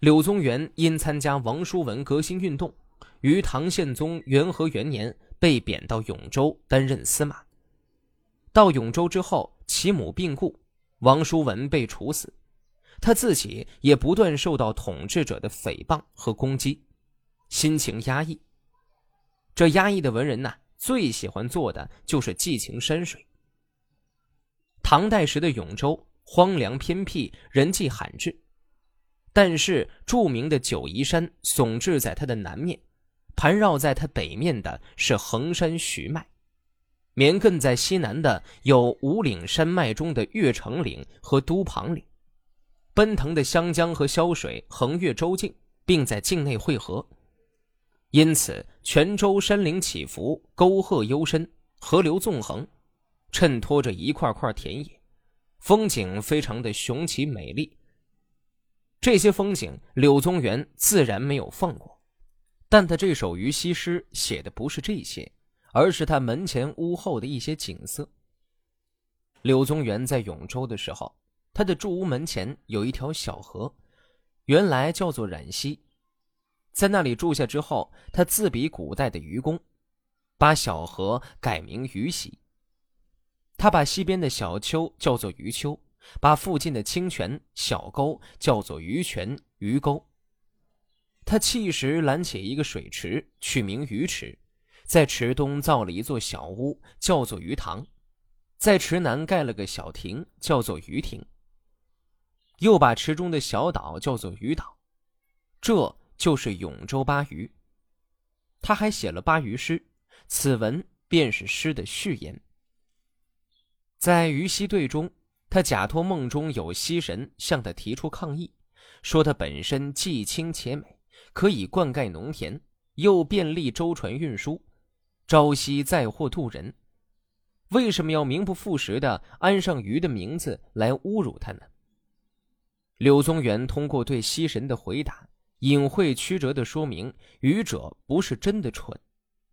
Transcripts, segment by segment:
柳宗元因参加王叔文革新运动，于唐宪宗元和元年被贬到永州担任司马。到永州之后，其母病故，王叔文被处死，他自己也不断受到统治者的诽谤和攻击，心情压抑。这压抑的文人呐，最喜欢做的就是寄情山水。唐代时的永州荒凉偏僻，人迹罕至，但是著名的九嶷山耸峙在它的南面，盘绕在它北面的是衡山徐脉。绵亘在西南的有五岭山脉中的越城岭和都庞岭，奔腾的湘江和潇水横越州境，并在境内汇合，因此泉州山岭起伏，沟壑幽深，河流纵横，衬托着一块块田野，风景非常的雄奇美丽。这些风景，柳宗元自然没有放过，但他这首渔西诗写的不是这些。而是他门前屋后的一些景色。柳宗元在永州的时候，他的住屋门前有一条小河，原来叫做冉溪。在那里住下之后，他自比古代的愚公，把小河改名鱼溪。他把西边的小丘叫做鱼丘，把附近的清泉小沟叫做鱼泉、鱼沟。他弃石拦起一个水池，取名鱼池。在池东造了一座小屋，叫做鱼塘；在池南盖了个小亭，叫做鱼亭。又把池中的小岛叫做鱼岛，这就是永州八鱼。他还写了八鱼诗，此文便是诗的序言。在鱼溪对中，他假托梦中有西神向他提出抗议，说他本身既清且美，可以灌溉农田，又便利舟船运输。朝夕载货渡人，为什么要名不副实的安上鱼的名字来侮辱他呢？柳宗元通过对西神的回答，隐晦曲折的说明，愚者不是真的蠢，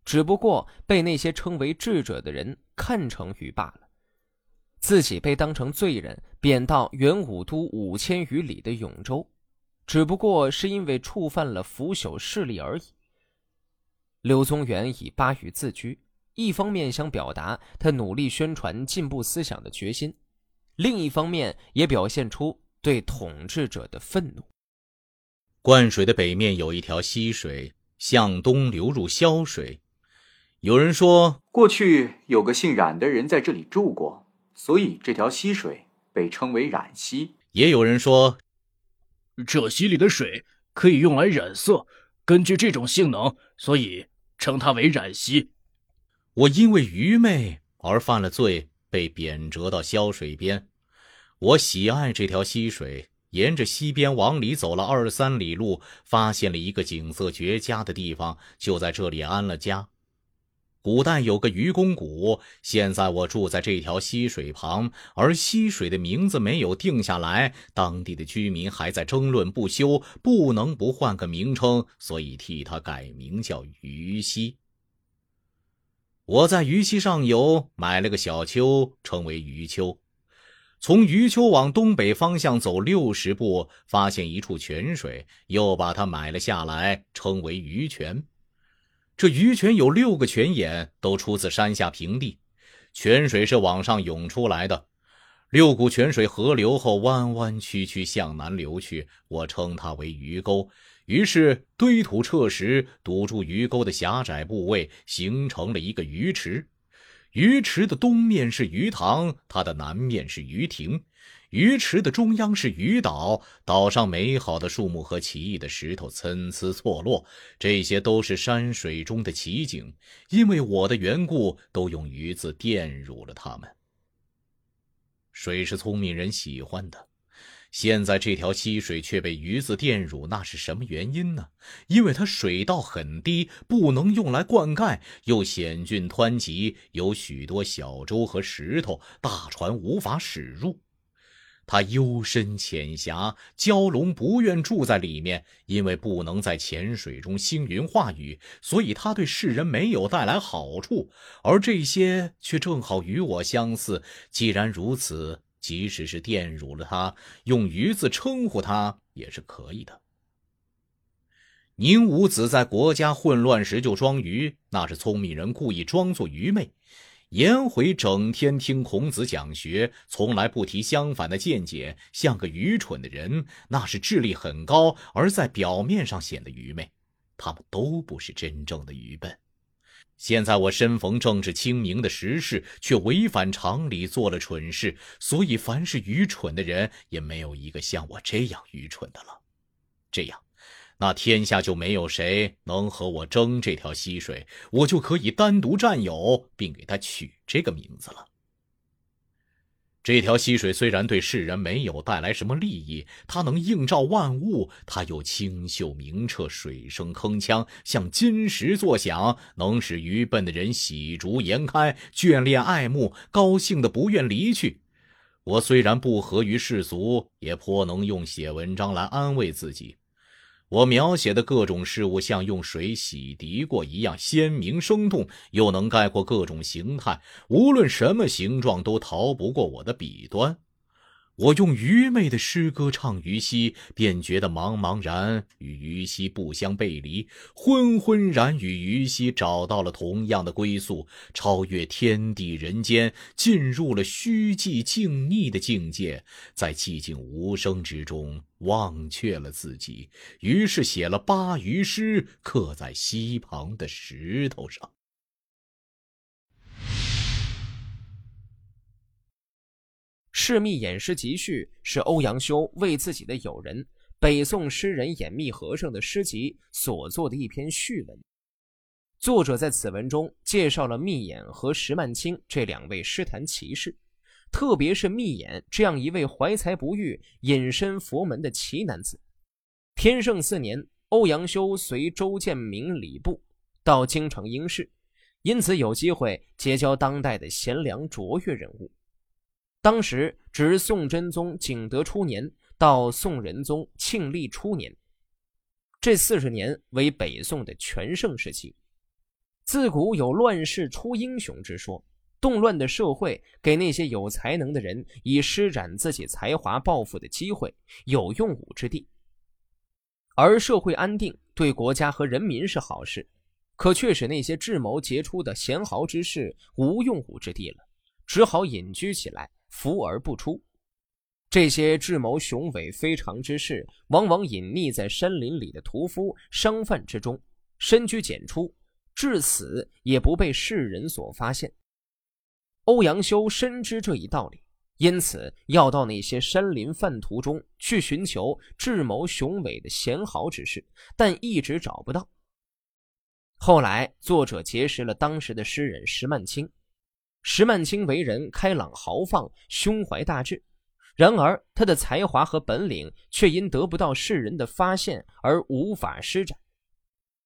只不过被那些称为智者的人看成愚罢了，自己被当成罪人贬到元武都五千余里的永州，只不过是因为触犯了腐朽势力而已。柳宗元以巴语自居，一方面想表达他努力宣传进步思想的决心，另一方面也表现出对统治者的愤怒。灌水的北面有一条溪水，向东流入潇水。有人说，过去有个姓冉的人在这里住过，所以这条溪水被称为染溪。也有人说，这溪里的水可以用来染色。根据这种性能，所以称它为染溪。我因为愚昧而犯了罪，被贬谪到潇水边。我喜爱这条溪水，沿着溪边往里走了二三里路，发现了一个景色绝佳的地方，就在这里安了家。古代有个愚公谷，现在我住在这条溪水旁，而溪水的名字没有定下来，当地的居民还在争论不休，不能不换个名称，所以替它改名叫鱼溪。我在鱼溪上游买了个小丘，称为鱼丘。从鱼丘往东北方向走六十步，发现一处泉水，又把它买了下来，称为鱼泉。这鱼泉有六个泉眼，都出自山下平地，泉水是往上涌出来的。六股泉水合流后，弯弯曲曲向南流去，我称它为鱼沟。于是堆土撤石，堵住鱼沟的狭窄部位，形成了一个鱼池。鱼池的东面是鱼塘，它的南面是鱼亭。鱼池的中央是鱼岛，岛上美好的树木和奇异的石头参差错落，这些都是山水中的奇景。因为我的缘故，都用“鱼”字玷辱了它们。水是聪明人喜欢的，现在这条溪水却被“鱼”子玷辱，那是什么原因呢？因为它水道很低，不能用来灌溉，又险峻湍急，有许多小舟和石头，大船无法驶入。它幽深浅狭，蛟龙不愿住在里面，因为不能在浅水中星云化雨，所以它对世人没有带来好处。而这些却正好与我相似。既然如此，即使是玷辱了他，用“鱼”字称呼他也是可以的。宁武子在国家混乱时就装愚，那是聪明人故意装作愚昧；颜回整天听孔子讲学，从来不提相反的见解，像个愚蠢的人，那是智力很高而在表面上显得愚昧。他们都不是真正的愚笨。现在我身逢政治清明的时势，却违反常理做了蠢事，所以凡是愚蠢的人，也没有一个像我这样愚蠢的了。这样。那天下就没有谁能和我争这条溪水，我就可以单独占有，并给他取这个名字了。这条溪水虽然对世人没有带来什么利益，它能映照万物，它又清秀明澈，水声铿锵，像金石作响，能使愚笨的人喜逐颜开，眷恋爱慕，高兴的不愿离去。我虽然不合于世俗，也颇能用写文章来安慰自己。我描写的各种事物，像用水洗涤过一样鲜明生动，又能概括各种形态，无论什么形状，都逃不过我的笔端。我用愚昧的诗歌唱于兮，便觉得茫茫然与于兮不相背离，昏昏然与于兮找到了同样的归宿，超越天地人间，进入了虚寂静谧的境界，在寂静无声之中忘却了自己，于是写了八余诗，刻在溪旁的石头上。《释密演诗集序》是欧阳修为自己的友人北宋诗人演密和尚的诗集所作的一篇序文。作者在此文中介绍了密演和石曼青这两位诗坛奇士，特别是密演这样一位怀才不遇、隐身佛门的奇男子。天圣四年，欧阳修随周建明礼部到京城应试，因此有机会结交当代的贤良卓越人物。当时值宋真宗景德初年到宋仁宗庆历初年，这四十年为北宋的全盛时期。自古有乱世出英雄之说，动乱的社会给那些有才能的人以施展自己才华抱负的机会，有用武之地。而社会安定对国家和人民是好事，可却使那些智谋杰出的贤豪之士无用武之地了，只好隐居起来。伏而不出，这些智谋雄伟非常之士，往往隐匿在山林里的屠夫、商贩之中，深居简出，至死也不被世人所发现。欧阳修深知这一道理，因此要到那些山林贩途中去寻求智谋雄伟的贤豪之士，但一直找不到。后来，作者结识了当时的诗人石曼青。石曼青为人开朗豪放，胸怀大志，然而他的才华和本领却因得不到世人的发现而无法施展。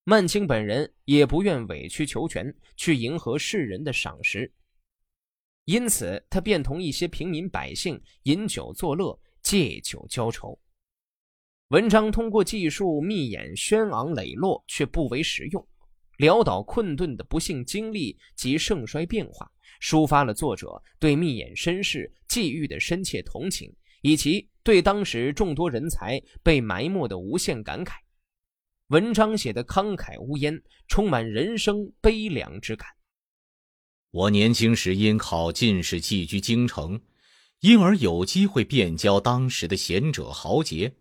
曼青本人也不愿委曲求全，去迎合世人的赏识，因此他便同一些平民百姓饮酒作乐，借酒浇愁。文章通过记述密演轩昂磊落，却不为实用，潦倒困顿的不幸经历及盛衰变化。抒发了作者对密眼身世际遇的深切同情，以及对当时众多人才被埋没的无限感慨。文章写得慷慨无烟，充满人生悲凉之感。我年轻时因考进士寄居京城，因而有机会变交当时的贤者豪杰。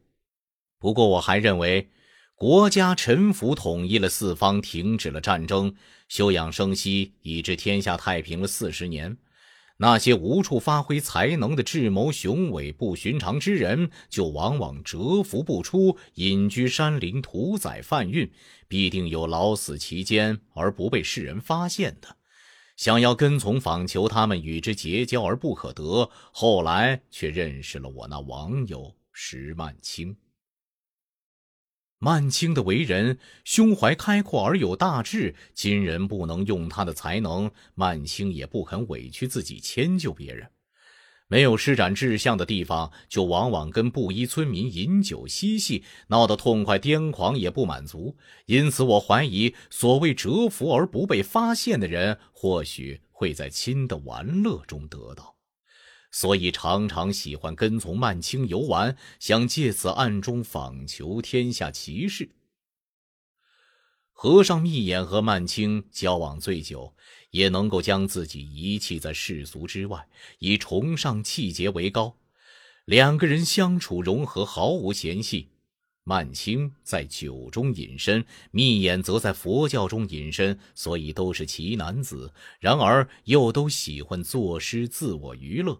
不过，我还认为。国家臣服，统一了四方，停止了战争，休养生息，以致天下太平了四十年。那些无处发挥才能的智谋雄伟、不寻常之人，就往往蛰伏不出，隐居山林，屠宰贩运，必定有老死其间而不被世人发现的。想要跟从访求他们，与之结交而不可得，后来却认识了我那网友石曼青。曼青的为人，胸怀开阔而有大志。今人不能用他的才能，曼青也不肯委屈自己迁就别人。没有施展志向的地方，就往往跟布衣村民饮酒嬉戏，闹得痛快癫狂也不满足。因此，我怀疑所谓蛰伏而不被发现的人，或许会在亲的玩乐中得到。所以常常喜欢跟从曼青游玩，想借此暗中访求天下奇事。和尚密眼和曼青交往最久，也能够将自己遗弃在世俗之外，以崇尚气节为高。两个人相处融合，毫无嫌隙。曼青在酒中隐身，密眼则在佛教中隐身，所以都是奇男子。然而又都喜欢作诗，自我娱乐。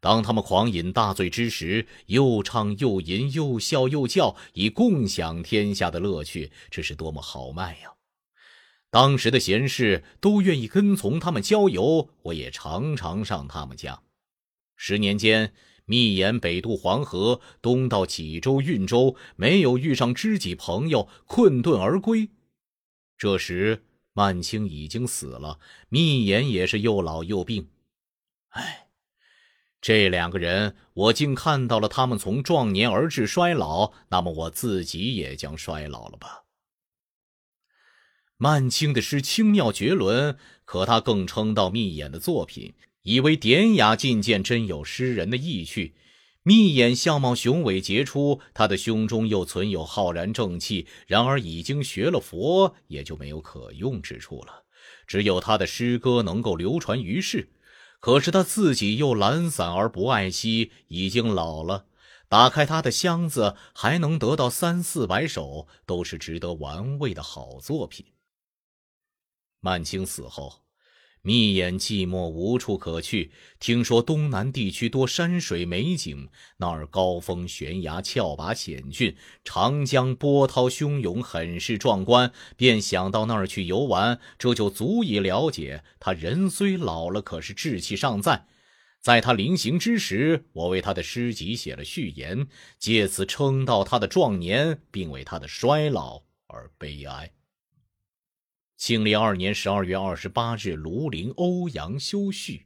当他们狂饮大醉之时，又唱又吟，又笑又叫，以共享天下的乐趣，这是多么豪迈呀！当时的贤士都愿意跟从他们郊游，我也常常上他们家。十年间。密言北渡黄河，东到济州、运州，没有遇上知己朋友，困顿而归。这时，曼青已经死了，密言也是又老又病。唉，这两个人，我竟看到了他们从壮年而至衰老，那么我自己也将衰老了吧？曼青的诗清妙绝伦，可他更称道密眼的作品。以为典雅进见，真有诗人的意趣。密眼相貌雄伟杰出，他的胸中又存有浩然正气。然而已经学了佛，也就没有可用之处了。只有他的诗歌能够流传于世。可是他自己又懒散而不爱惜，已经老了。打开他的箱子，还能得到三四百首，都是值得玩味的好作品。曼青死后。密眼寂寞无处可去，听说东南地区多山水美景，那儿高峰悬崖、峭拔险峻，长江波涛汹涌，很是壮观，便想到那儿去游玩。这就足以了解他人虽老了，可是志气尚在。在他临行之时，我为他的诗集写了序言，借此称道他的壮年，并为他的衰老而悲哀。庆历二年十二月二十八日，庐陵欧阳修序。